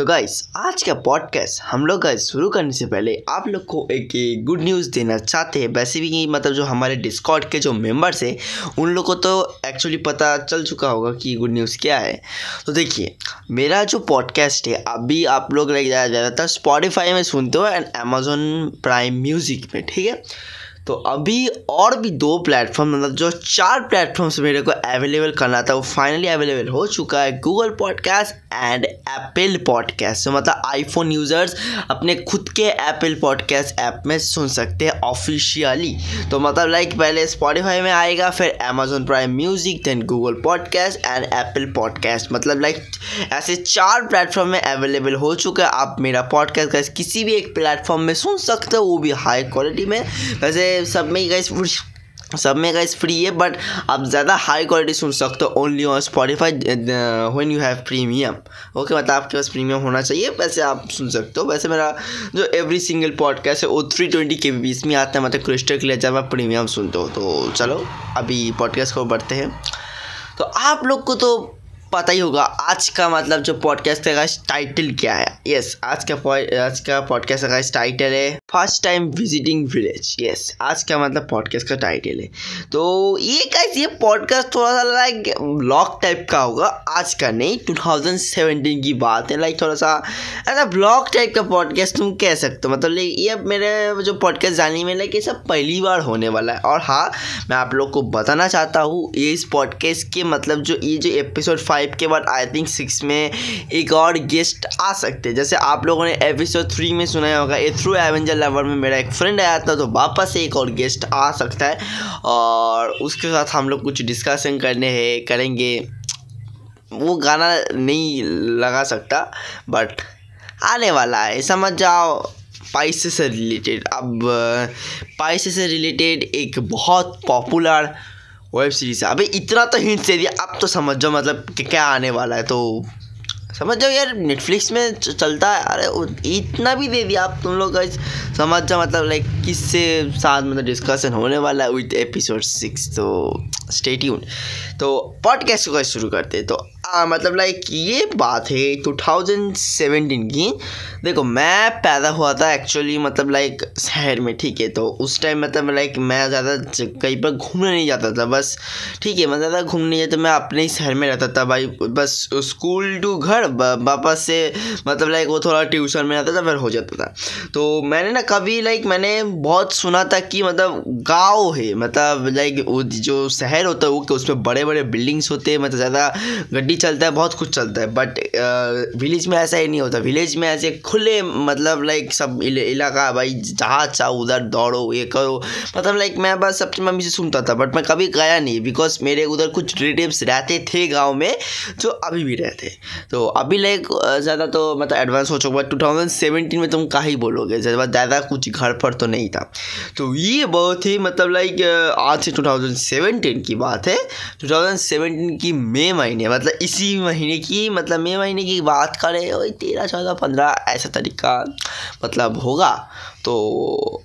तो गाइस आज का पॉडकास्ट हम लोग गाइस शुरू करने से पहले आप लोग को एक गुड न्यूज़ देना चाहते हैं। वैसे भी मतलब जो हमारे डिस्कॉर्ड के जो मेंबर्स हैं, उन लोग को तो एक्चुअली पता चल चुका होगा कि गुड न्यूज़ क्या है। तो देखिए, मेरा जो पॉडकास्ट है, अभी आप लोग ज़्यादातर स्पॉटिफाई में सुनते हो एंड अमेजोन प्राइम म्यूज़िक में, ठीक है? तो अभी और भी दो प्लेटफॉर्म मतलब जो चार प्लेटफॉर्म्स मेरे को अवेलेबल करना था, वो फाइनली अवेलेबल हो चुका है Google podcast and Apple podcast तो मतलब आईफोन यूज़र्स अपने खुद के एप्पल पॉडकास्ट ऐप में सुन सकते हैं ऑफिशियली तो मतलब लाइक पहले स्पॉटिफाई में आएगा, फिर Amazon Prime music then Google podcast and Apple podcast मतलब लाइक ऐसे चार प्लेटफॉर्म में अवेलेबल हो चुका है। आप मेरा पॉडकास्ट किसी भी एक प्लेटफॉर्म में सुन सकते हो, वो भी हाई क्वालिटी में। वैसे सब में गाइस सब में गाइस फ्री है बट आप ज़्यादा हाई क्वालिटी सुन सकते हो only on Spotify when you have premium okay मतलब आपके पास प्रीमियम होना चाहिए, वैसे आप सुन सकते हो। वैसे मेरा जो एवरी सिंगल पॉडकास्ट है, वो थ्री ट्वेंटी के बीच में आता है मतलब क्रिस्टल क्लियर जब आप प्रीमियम सुनते हो। तो चलो, अभी पॉडकास्ट को बढ़ते हैं। तो आप लोग को तो पता ही होगा आज का मतलब जो पॉडकास्ट का टाइटल क्या है। यस आज का आज का पॉडकास्ट का टाइटल है first time visiting village yes आज का मतलब पॉडकास्ट का टाइटल है। तो ये कैसे ये पॉडकास्ट थोड़ा सा लाइक ब्लॉग टाइप का होगा। आज का नहीं 2017 की बात है। लाइक थोड़ा सा ऐसा ब्लॉग टाइप का पॉडकास्ट तुम कह सकते हो। मतलब ये मेरे जो पॉडकास्ट जाने में लाइक ये सब पहली बार होने वाला है। और हाँ मैं आप लोग को बताना चाहता हूँ, ये इस पॉडकास्ट के मतलब जो ये जो एपिसोड फाइव फाइव के बाद आई थिंक सिक्स में एक और गेस्ट आ सकते हैं। जैसे आप लोगों ने एपिसोड थ्री में सुना होगा ए थ्रू एवेंजर लवर में मेरा एक फ्रेंड आया था तो वापस एक और गेस्ट आ सकता है। और उसके साथ हम लोग कुछ डिस्कशन करने हैं, करेंगे। वो गाना नहीं लगा सकता बट आने वाला है। समझ जाओ पैसे से रिलेटेड अब पैसे से रिलेटेड एक बहुत पॉपुलर वेब सीरीज़ है अभी इतना तो हिंट दे दिया। अब तो समझ जाओ मतलब कि क्या आने वाला है तो समझ जाओ यार नेटफ्लिक्स में चलता है। अरे इतना भी दे दिया आप तुम लोग समझ जाओ मतलब लाइक किससे साथ मतलब डिस्कशन होने वाला है विथ एपिसोड सिक्स तो स्टेट्यून तो पॉडकास्ट को शुरू करते हैं। तो आ, मतलब लाइक ये बात है 2017 की। देखो मैं पैदा हुआ था एक्चुअली मतलब लाइक शहर में ठीक है। तो उस टाइम मतलब लाइक मैं ज़्यादा कहीं पर घूमने नहीं जाता था बस ठीक है मैं ज़्यादा घूमने जाता मैं अपने ही शहर में रहता था भाई। बस स्कूल टू घर वापस से मतलब लाइक वो थोड़ा ट्यूशन में आता था, फिर हो जाता था। तो मैंने ना कभी लाइक मैंने बहुत सुना था कि मतलब गाँव है मतलब लाइक जो शहर होता है, वो उसमें बड़े बड़े बिल्डिंग्स होते हैं मतलब ज़्यादा गड्डी चलता है, बहुत कुछ चलता है। बट विलेज में ऐसा ही नहीं होता। विलेज में ऐसे खुले मतलब लाइक सब इलाका भाई, जहाँ चाहो उधर दौड़ो, ये करो। मतलब लाइक मैं बस अपनी मम्मी से सुनता था बट मैं कभी गया नहीं बिकॉज़ मेरे उधर कुछ रिलेटिव्स रहते थे गाँव में, जो अभी भी रहते तो अभी लाइक ज़्यादा तो मतलब एडवांस हो चुका टू थाउज़ेंड सेवेंटीन में तुम कहा ही बोलोगे? ज़्यादा कुछ घर पर तो नहीं था। तो ये बहुत ही मतलब लाइक आज से टू थाउज़ेंड सेवेंटीन की बात है। टू थाउज़ेंड सेवेंटीन की मई महीने मतलब इसी महीने की मतलब मई महीने की बात करें वही तेरह, चौदह, पंद्रह, ऐसा तरीका मतलब होगा। तो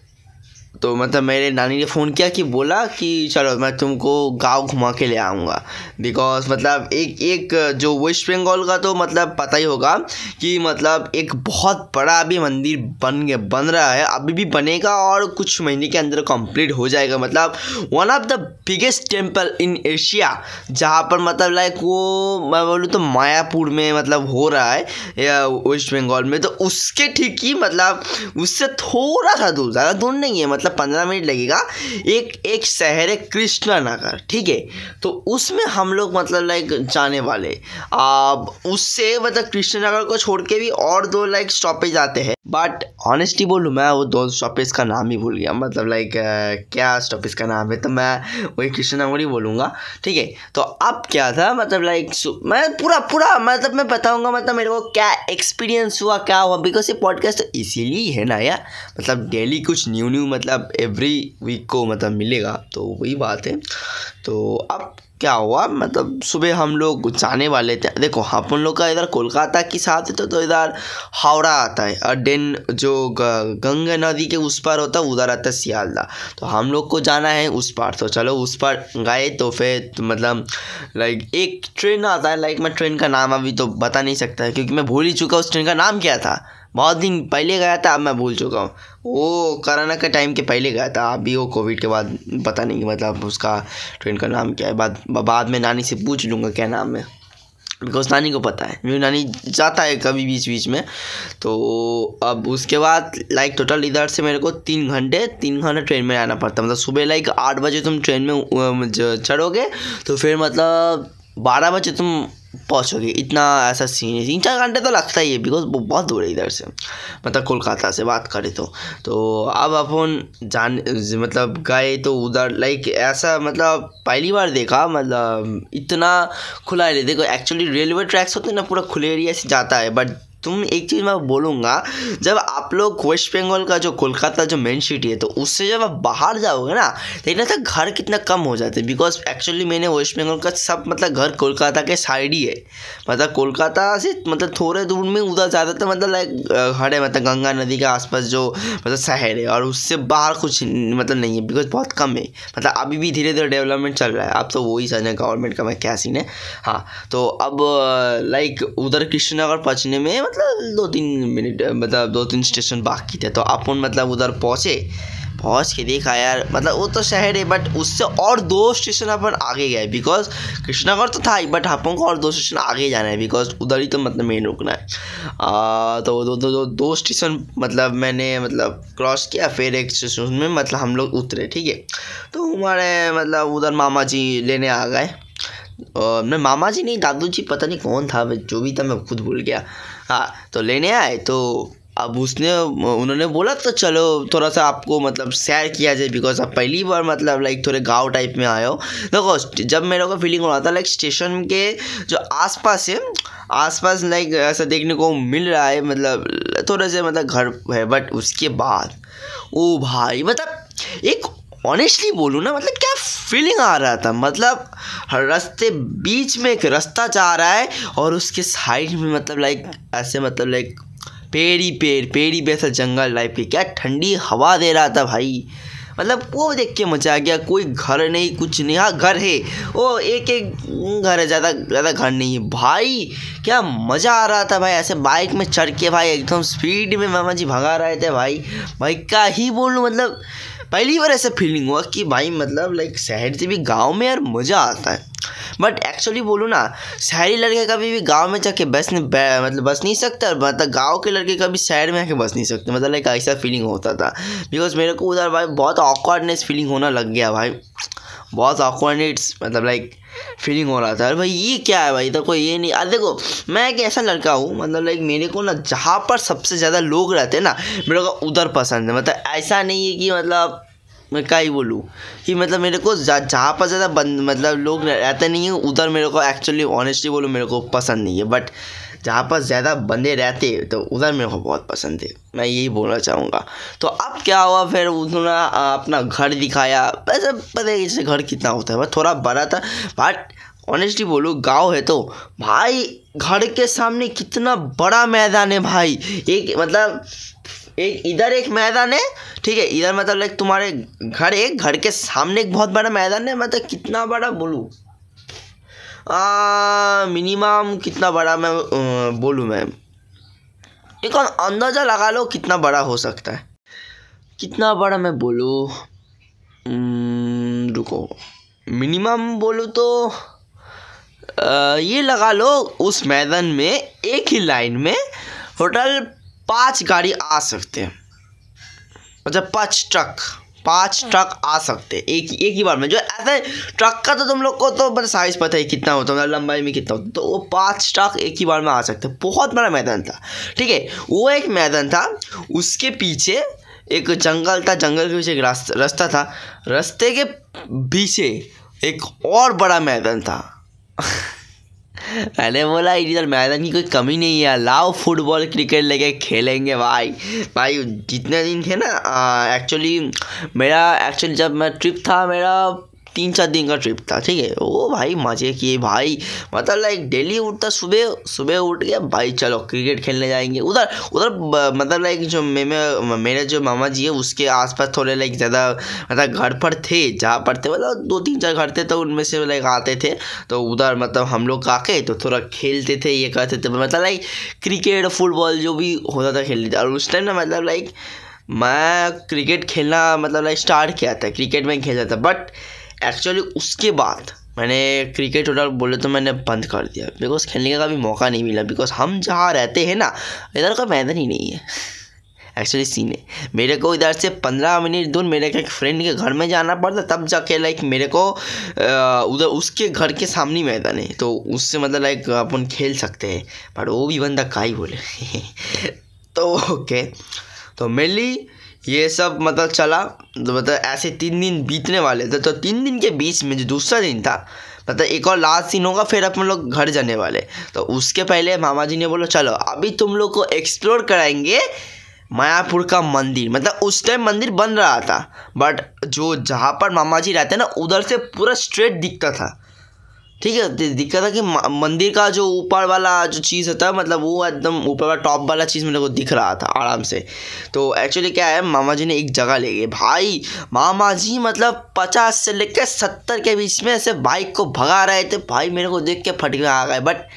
तो मतलब मेरे नानी ने फ़ोन किया कि बोला कि चलो मैं तुमको गाँव घुमा के ले आऊँगा। बिकॉज़ मतलब एक एक जो वेस्ट बंगाल का तो मतलब पता ही होगा कि मतलब एक बहुत बड़ा अभी मंदिर बन गया, बन रहा है। अभी भी बनेगा और कुछ महीने के अंदर कंप्लीट हो जाएगा। मतलब one of the biggest temple in Asia जहाँ पर मतलब लाइक वो, मैं बोलूँ तो मायापुर में मतलब हो रहा है, या वेस्ट बंगाल में। तो उसके ठीक ही मतलब उससे थोड़ा सा दूर, ज़्यादा दूर नहीं है। मतलब पंद्रह मिनट लगेगा। एक एक शहर है कृष्णा नगर, ठीक है? तो उसमें हम लोग मतलब लाइक जाने वाले। अब उससे मतलब कृष्णा नगर को छोड़ के भी और दो लाइक स्टॉपेज आते हैं। बट ऑनेस्टली बोलूँ, मैं वो दो स्टॉपेज का नाम ही भूल गया। मतलब लाइक क्या स्टॉपेज का नाम है? तो मैं वही कृष्ण नगर ही बोलूँगा, ठीक है? तो अब क्या था? मतलब लाइक मैं पूरा पूरा मतलब मैं बताऊँगा मतलब मेरे को क्या एक्सपीरियंस हुआ, क्या हुआ? बिकॉज़ ये पॉडकास्ट तो इसीलिए है ना यार। मतलब डेली कुछ न्यू न्यू मतलब एवरी वीक को मतलब मिलेगा तो वही बात है। तो अब क्या हुआ? मतलब सुबह हम लोग जाने वाले थे। देखो हम अपन लोग का इधर कोलकाता की साथ है तो, तो इधर हावड़ा आता है और देन जो गंगा नदी के उस पार होता है उधर आता है सियालदा। तो हम लोग को जाना है उस पार। तो चलो उस पार गए तो फिर तो मतलब लाइक एक ट्रेन आता है। लाइक मैं ट्रेन का नाम अभी तो बता नहीं सकता क्योंकि मैं भूल ही चुका उस ट्रेन का नाम क्या था। बहुत दिन पहले गया था, अब मैं भूल चुका हूँ। वो कोरोना के टाइम के पहले गया था, अभी वो कोविड के बाद, पता नहीं मतलब उसका ट्रेन का नाम क्या है, बाद बाद में नानी से पूछ लूँगा क्या नाम है। बिकॉज़ नानी को पता है मेरी नानी जाता है कभी बीच बीच में। तो अब उसके बाद लाइक टोटल इधर से मेरे को तीन घंटे तीन घंटे ट्रेन में आना पड़ता। मतलब सुबह लाइक आठ बजे तुम ट्रेन में चढ़ोगे तो फिर मतलब बारह बजे तुम पहुँचोगे इतना ऐसा सीन है। तीन चार घंटे तो लगता ही है बिकॉज़ वो बहुत दूर है इधर से। मतलब कोलकाता से बात करें तो। तो अब अपन जान मतलब गए तो उधर लाइक ऐसा मतलब पहली बार देखा मतलब इतना खुला एरिया देखो एक्चुअली रेलवे ट्रैक्स होते हैं ना, पूरा खुले एरिया से जाता है बट तुम एक चीज़ मैं बोलूँगा, जब आप लोग वेस्ट बंगाल का जो कोलकाता जो मेन सिटी है तो उससे जब आप बाहर जाओगे ना तो इतना था घर कितना कम हो जाते हैं। बिकॉज़ एक्चुअली मैंने वेस्ट बंगाल का सब मतलब घर कोलकाता के साइड ही है। मतलब कोलकाता से मतलब थोड़े दूर में उधर ज़्यादा तो मतलब लाइक घर है मतलब गंगा नदी के आसपास जो मतलब शहर है, और उससे बाहर कुछ मतलब नहीं है बिकॉज़ बहुत कम है। मतलब अभी भी धीरे धीरे डेवलपमेंट चल रहा है। अब तो वही समझ गवर्नमेंट का मैं क्या सीन है। हाँ तो अब लाइक उधर कृष्णनगर पहुँचने में मतलब दो तीन मिनट मतलब दो तीन स्टेशन बाकी थे तो अपन मतलब उधर पहुँचे। पहुँच के देखा यार मतलब वो तो शहर है बट उससे और दो स्टेशन अपन आगे गए बिकॉज़ कृष्णागढ़ तो था ही बट अपन को और दो स्टेशन आगे जाना है बिकॉज़ उधर ही तो मतलब मेन रुकना है। आ, तो दो दो दो दो स्टेशन मतलब मैंने मतलब क्रॉस किया फिर एक स्टेशन में मतलब हम लोग उतरे ठीक है। तो हमारे मतलब उधर मामा जी लेने आ गए। मैं मामा जी नहीं दादू जी पता नहीं कौन था जो भी था मैं खुद भूल गया। हाँ तो लेने आए तो अब उसने, उन्होंने बोला तो चलो, थोड़ा सा आपको मतलब सैर किया जाए बिकॉज़ आप पहली बार मतलब लाइक थोड़े गाँव टाइप में आए हो। देखो, जब मेरे को फीलिंग हो रहा था लाइक स्टेशन के जो आसपास है, आसपास लाइक ऐसा देखने को मिल रहा है मतलब थोड़े से मतलब घर है बट उसके बाद, ओ भाई मतलब एक ऑनेस्टली बोलूँ ना मतलब क्या फीलिंग आ रहा था? मतलब हर रास्ते बीच में एक रास्ता जा रहा है और उसके साइड में मतलब लाइक ऐसे मतलब लाइक पेड़ ही पेड़ पेड़ ही बेसा जंगल लाइफ की, क्या ठंडी हवा दे रहा था भाई? मतलब वो देख के मज़ा आ गया, कोई घर नहीं, कुछ नहीं हाँ घर है। वो एक एक घर है, ज़्यादा ज़्यादा घर नहीं है। भाई, क्या मज़ा आ रहा था भाई, ऐसे बाइक में चढ़ के भाई, एकदम स्पीड में मामा जी भगा रहे थे भाई। भाई, क्या ही बोलूँ मतलब पहली बार ऐसा फीलिंग हुआ कि भाई मतलब लाइक शहर से भी गाँव में यार मज़ा आता है। बट एक्चुअली बोलूँ ना, शहरी लड़के कभी भी गाँव में जाके बस नहीं मतलब बस नहीं सकता और मतलब गाँव के लड़के कभी शहर में आके बस नहीं सकते। मतलब लाइक ऐसा फीलिंग होता था। बिकॉज़ मेरे को उधर भाई बहुत ऑकवर्डनेस फीलिंग होना लग गया भाई। बहुत ऑकवर्डनेस मतलब लाइक फीलिंग हो रहा था। अरे भाई, ये क्या है भाई? देखो कोई ये नहीं। अरे देखो, मैं एक ऐसा लड़का हूँ मतलब लाइक मेरे को ना जहाँ पर सबसे ज़्यादा लोग रहते हैं ना, मेरे को उधर पसंद है। मतलब ऐसा नहीं है कि मतलब मैं क्या ही बोलूँ, कि मतलब मेरे को जहाँ पर ज़्यादा बंद मतलब लोग रहते नहीं हैं, उधर मेरे को एक्चुअली ऑनेस्टली बोलूँ मेरे को पसंद नहीं है। बट जहाँ पर ज़्यादा बंदे रहते तो उधर मेरे को बहुत पसंद है मैं यही बोलना चाहूँगा। तो अब क्या हुआ, फिर उन्होंने अपना घर दिखाया। वैसे पता है जैसे घर कितना होता है थोड़ा बड़ा था। बट ऑनेस्टली बोलूँ, गाँव है तो। भाई, घर के सामने कितना बड़ा मैदान है भाई। एक मतलब एक इधर एक मैदान है, ठीक है? इधर मतलब लाइक तुम्हारे घर एक घर के सामने एक बहुत बड़ा मैदान है मतलब कितना बड़ा बोलूँ? मिनिमम कितना बड़ा मैं बोलूँ मैम एक अंदाज़ा लगा लो कितना बड़ा हो सकता है। कितना बड़ा मैं बोलूँ? रुको। मिनिमम बोलूँ तो आ, ये लगा लो उस मैदान में एक ही लाइन में टोटल पाँच गाड़ी आ सकते हैं। मतलब पाँच ट्रक पाँच ट्रक आ सकते हैं। एक एक ही बार में। जो ऐसे ट्रक का तो तुम लोग को तो मतलब साइज़ पता है कितना होता है मतलब लंबाई में कितना होता है। तो वो पाँच ट्रक एक ही बार में आ सकते बहुत बड़ा मैदान था, ठीक है? वो एक मैदान था, उसके पीछे एक जंगल था। जंगल के पीछे एक रास्ता था। रास्ते के पीछे एक और बड़ा मैदान था। मैंने बोला, इधर मैदान की कोई कमी नहीं है लाओ फुटबॉल, क्रिकेट लेके खेलेंगे भाई। भाई, जितने दिन थे ना एक्चुअली मेरा एक्चुअली जब मैं ट्रिप था, मेरा तीन चार दिन का ट्रिप था, ठीक है? ओ भाई, मज़े किए भाई। मतलब लाइक डेली उठता सुबह सुबह उठ गया, भाई चलो क्रिकेट खेलने जाएँगे। उधर उधर मतलब लाइक जो मे मेरे जो मामा जी है, उसके आसपास थोड़े लाइक ज़्यादा मतलब घर पर थे, जहाँ पर थे मतलब दो तीन चार घर थे तो उनमें से लाइक आते थे। तो उधर मतलब हम लोग आके तो थोड़ा खेलते थे, ये करते थे। मतलब लाइक क्रिकेट फुटबॉल जो भी होता था, खेलते थे। और उस टाइम ना मतलब लाइक मैं क्रिकेट खेलना मतलब लाइक स्टार्ट किया था क्रिकेट में खेलता था। बट एक्चुअली उसके बाद मैंने क्रिकेट उधर बोले तो मैंने बंद कर दिया। बिकॉज़ खेलने का कभी मौका नहीं मिला। बिकॉज़ हम जहाँ रहते हैं ना, इधर का मैदान ही नहीं है। एक्चुअली सीन है। मेरे को इधर से पंद्रह मिनट दूर मेरे के एक फ्रेंड के घर में जाना पड़ता, तब जाके लाइक मेरे को उधर उसके घर के सामने मैदान है। तो उससे मतलब लाइक अपन खेल सकते हैं। पर वो भी बंदा का ही बोले। तो ओके तो मेनली ये सब मतलब चला तो मतलब ऐसे तीन दिन बीतने वाले थे तो तीन दिन के बीच में जो दूसरा दिन था मतलब एक और लास्ट दिन होगा, फिर अपन लोग घर जाने वाले। तो उसके पहले मामा जी ने बोला, चलो, अभी तुम लोग को एक्सप्लोर कराएँगे मायापुर का मंदिर। मतलब उस टाइम मंदिर बन रहा था बट जो जहाँ पर मामा जी रहते हैं ना, उधर से पूरा स्ट्रेट दिखता था। ठीक है दिक्कत है कि मंदिर का जो ऊपर वाला जो चीज़ होता है मतलब वो एकदम ऊपर वाला, टॉप वाला चीज़ मेरे को दिख रहा था आराम से। तो एक्चुअली क्या है, मामा जी ने एक जगह ले गए भाई, मामा जी मतलब पचास से लेकर सत्तर के बीच में ऐसे बाइक को भगा रहे थे। भाई, मेरे को देख के फट गया आ गए। बट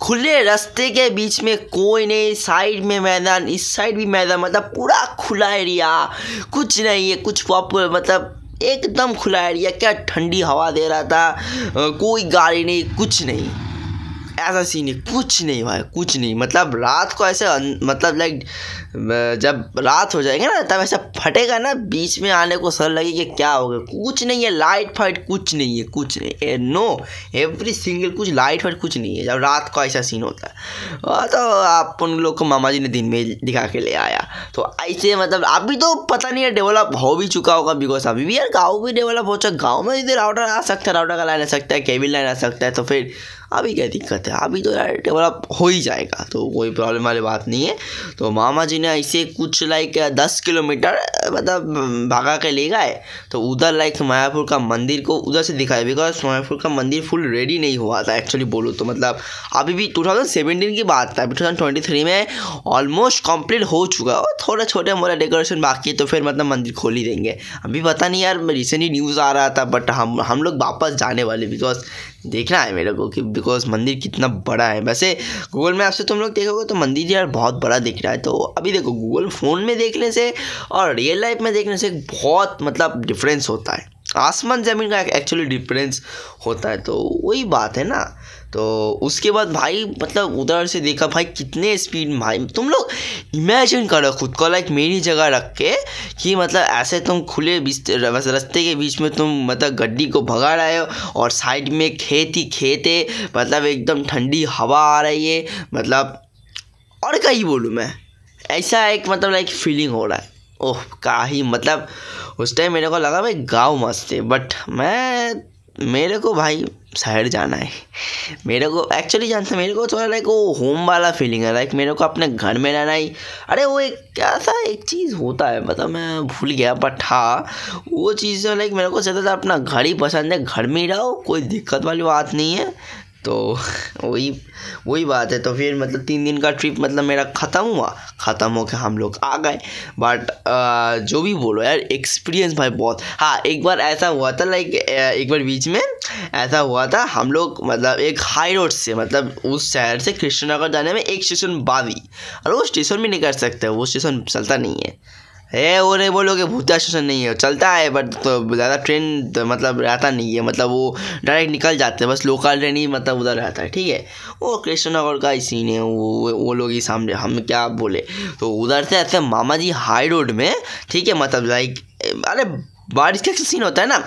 खुले रास्ते के बीच में कोई नहीं साइड में मैदान, इस साइड भी मैदान मतलब पूरा खुला एरिया कुछ नहीं है, कुछ पॉपुलर मतलब एकदम खुला एरिया क्या ठंडी हवा दे रहा था कोई गाड़ी नहीं कुछ नहीं। ऐसा सीन है कुछ नहीं भाई कुछ नहीं। मतलब रात को ऐसे मतलब लाइक जब रात हो जाएगी ना, तब ऐसा फटेगा ना, बीच में आने को सर लगे कि क्या हो गया। कुछ नहीं है लाइट फाइट कुछ नहीं है, कुछ नहीं। है नो एवरी सिंगल कुछ लाइट फाइट कुछ नहीं है, जब रात को ऐसा सीन होता है। तो आप उन लोग को मामा जी ने दिन में दिखा के ले आया। तो ऐसे मतलब अभी तो पता नहीं है डेवलप हो भी चुका होगा बिकॉज़ अभी भी यार गाँव भी डेवलप हो चुका गाँव में इधर राउटर आ सकता है राउटर का लाइन आ सकता है केबिल लाइन आ सकता है तो फिर अभी क्या दिक्कत है? अभी तो यार डेवलप हो ही जाएगा तो कोई प्रॉब्लम वाली बात नहीं है। तो मामा जी ने ऐसे कुछ लाइक दस किलोमीटर मतलब भागा के ले गए। तो उधर लाइक मायापुर का मंदिर को उधर से दिखाया बिकॉज़ मायापुर का मंदिर फुल रेडी नहीं हुआ था एक्चुअली बोलो तो। मतलब अभी भी टू की बात था टू में ऑलमोस्ट कंप्लीट हो चुका है थोड़ा छोटे मोटा डेकोरेशन बाकी है तो फिर मतलब मंदिर खोल ही देंगे। अभी पता नहीं यार रिसेंटली न्यूज़ आ रहा था बट हम हम लोग वापस जाने वाले बिकॉज़ देखना है मेरे को कि बिकॉज़ मंदिर कितना बड़ा है। वैसे गूगल मैप से तुम लोग देखोगे तो मंदिर यार बहुत बड़ा दिख रहा है। तो अभी देखो गूगल फ़ोन में देखने से और रियल लाइफ में देखने से बहुत मतलब डिफरेंस होता है। आसमान ज़मीन का एक्चुअली डिफरेंस होता है। तो वही बात है ना। तो उसके बाद भाई मतलब उधर से देखा, भाई कितने स्पीड भाई, तुम लोग इमेजिन करो खुद को लाइक मेरी जगह रख के कि मतलब ऐसे तुम खुले रास्ते के बीच में तुम मतलब गड्डी को भगा रहे हो और साइड में खेत ही खेत है मतलब एकदम ठंडी हवा आ रही है मतलब और क्या ही बोलूँ मैं। ऐसा एक मतलब लाइक फीलिंग हो रहा है। ओह का ही मतलब उस टाइम मेरे को लगा भाई गाँव मस्त है बट मैं मेरे को भाई शहर जाना है। मेरे को एक्चुअली जानते मेरे को थोड़ा लाइक वो होम वाला फीलिंग है। लाइक मेरे को अपने घर में रहना ही। अरे वो एक क्या सा एक चीज़ होता है मतलब मैं भूल गया बट हाँ वो चीज़ लाइक मेरे को ज़्यादा अपना घर ही पसंद है। घर में ही रहो, कोई दिक्कत वाली बात नहीं है। तो वही वही बात है। तो फिर मतलब तीन दिन का ट्रिप मतलब मेरा ख़त्म हुआ। ख़त्म होकर हम लोग आ गए। बट जो भी बोलो यार एक्सपीरियंस भाई बहुत। हाँ एक बार ऐसा हुआ था लाइक एक बार बीच में ऐसा हुआ था, हम लोग मतलब एक हाई रोड से मतलब उस शहर से कृष्णनगर जाने में एक स्टेशन बावी। और वो स्टेशन भी नहीं कर सकते, वो स्टेशन चलता नहीं है। है वो नहीं बोलोगे भूता स्टेशन नहीं है। चलता है बट तो ज़्यादा ट्रेन तो मतलब रहता नहीं है। मतलब वो डायरेक्ट निकल जाते हैं, बस लोकल ट्रेन ही मतलब उधर रहता है, ठीक है? वो कृष्णनगर का ही सीन है, वो वो लोग ही सामने, हम क्या बोले? तो उधर से ऐसे मामा जी हाई रोड में, ठीक है? मतलब लाइक अरे बारिश का सीन होता है ना,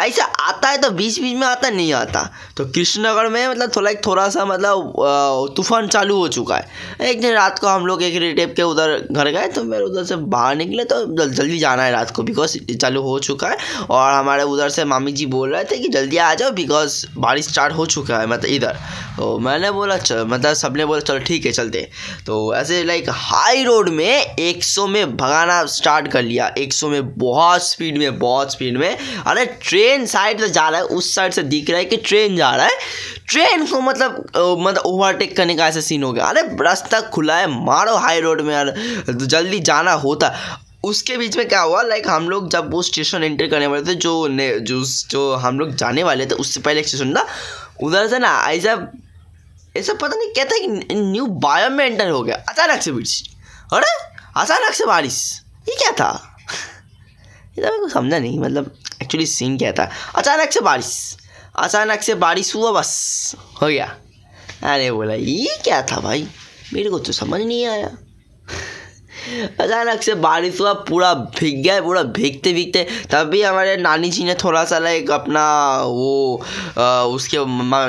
ऐसा आता है तो बीच बीच में आता, नहीं आता। तो कृष्णनगर में मतलब थोड़ा एक थोड़ा सा मतलब तूफ़ान चालू हो चुका है। एक दिन रात को हम लोग एक रिलेटिव के उधर घर गए तो मेरे उधर से बाहर निकले तो जल्दी जाना है रात को बिकॉज़ चालू हो चुका है। और हमारे उधर से मामी जी बोल रहे थे कि जल्दी आ जाओ बिकॉज़ बारिश स्टार्ट हो चुका है मतलब इधर। तो मैंने बोला, चल मतलब सबने बोला, चलो, ठीक है, चलते तो ऐसे लाइक हाई रोड में एक सौ में भगाना स्टार्ट कर लिया। एक सौ में बहुत स्पीड में बहुत स्पीड में। अरे ट्रेन साइड से जा रहा है, उस साइड से दिख रहा है कि ट्रेन जा रहा है। ट्रेन को मतलब मतलब ओवरटेक करने का ऐसा सीन हो गया। अरे रास्ता खुला है, मारो हाई रोड में यार। जल्दी जाना होता। उसके बीच में क्या हुआ लाइक हम लोग जब वो स्टेशन एंटर करने वाले थे, जो ने, जो जो हम लोग जाने वाले थे, उससे पहले एक स्टेशन था। उधर से ना ऐसा ऐसा पता नहीं कहता कि न्यू बायो में एंटर हो गया। अचानक से बारिश अरे, अचानक से बारिश। ये क्या था? ये तो मेरे को समझा नहीं मतलब एक्चुअली सीन क्या था। अचानक से बारिश। अचानक से बारिश हुआ बस। हो गया। अरे बोला ये क्या था भाई? मेरे को तो समझ नहीं आया। अचानक से बारिश हुआ पूरा भीग गया पूरा भीगते भीगते। तभी हमारे नानी जी ने थोड़ा सा लाइक अपना वो आ, उसके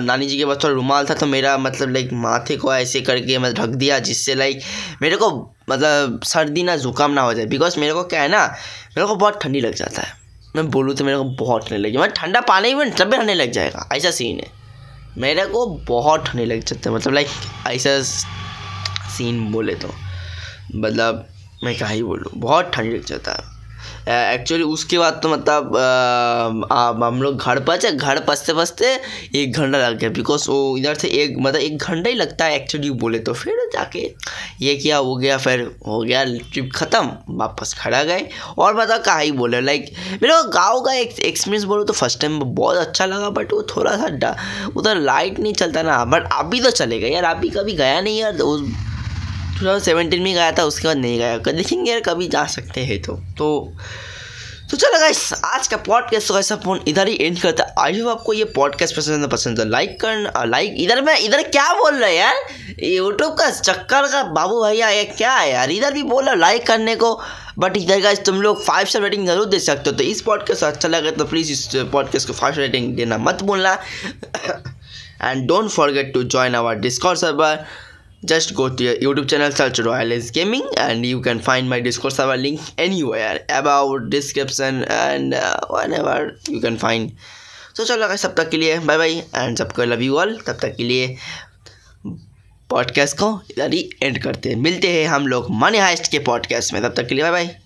नानी जी के पास थोड़ा रुमाल था तो मेरा मतलब लाइक माथे को ऐसे करके मतलब ढक दिया जिससे लाइक मेरे को मतलब सर्दी ना, ज़ुकाम ना हो जाए। बिकॉज़ मेरे को क्या है ना, मेरे को बहुत ठंडी लग जाता है। मैं बोलूँ तो मेरे को बहुत ठंडी लगी। मैं ठंडा पानी में तब भी ठंडी लग जाएगा। ऐसा सीन है। मेरे को बहुत ठंडी लग जाता है। मतलब लाइक ऐसा सीन बोले तो। मतलब मैं क्या ही बोलूँ, बहुत ठंडी लग जाता है। एक्चुअली उसके बाद तो मतलब अब हम लोग घर पहुँचे घर पसते पसते एक घंटा लग गया। बिकॉज़ वो इधर से एक मतलब एक घंटा ही लगता है एक्चुअली बोले तो। फिर जाके ये किया हो गया फिर हो गया ट्रिप ख़त्म, वापस खड़ा गए। और मतलब कहा ही बोले लाइक मेरे गाँव का एक एक्सपीरियंस बोलो तो फ़र्स्ट टाइम बहुत अच्छा लगा बट वो थोड़ा सा उधर लाइट नहीं चलता ना बट अभी तो चलेगा यार, अभी कभी गया नहीं यार टू थाउज़ेंड सेवेंटीन में गया था, उसके बाद नहीं गया। देखेंगे यार कभी जा सकते हैं तो। तो तो चलो गाइस आज का पॉडकास्ट तो ऐसा फ़ोन इधर ही एंड करता आई होप आपको ये पॉडकास्ट पसंद पसंद है लाइक करना लाइक इधर मैं, इधर क्या बोल रहा है यार? यूट्यूब का चक्कर का बाबू भैया ये क्या है यार? इधर भी बोल रहा लाइक करने को बट इधर गाइस तुम लोग फाइव स्टार रेटिंग ज़रूर दे सकते हो। तो इस पॉडकास्ट अच्छा लगे तो प्लीज़ इस पॉडकास्ट को फाइव स्टार रेटिंग देना मत बोलना and don't forget to join our Discord server just go to your youtube channel search royal is gaming and you can find my discord server link anywhere about description and uh, whenever you can find so चलो guys तब तक के लिए bye bye and सबको love you all तब तक के लिए पॉडकास्ट को इधर ही एंड करते हैं मिलते हैं हम लोग मनी हाइस्ट के पॉडकास्ट में तब तक के लिए बाय बाय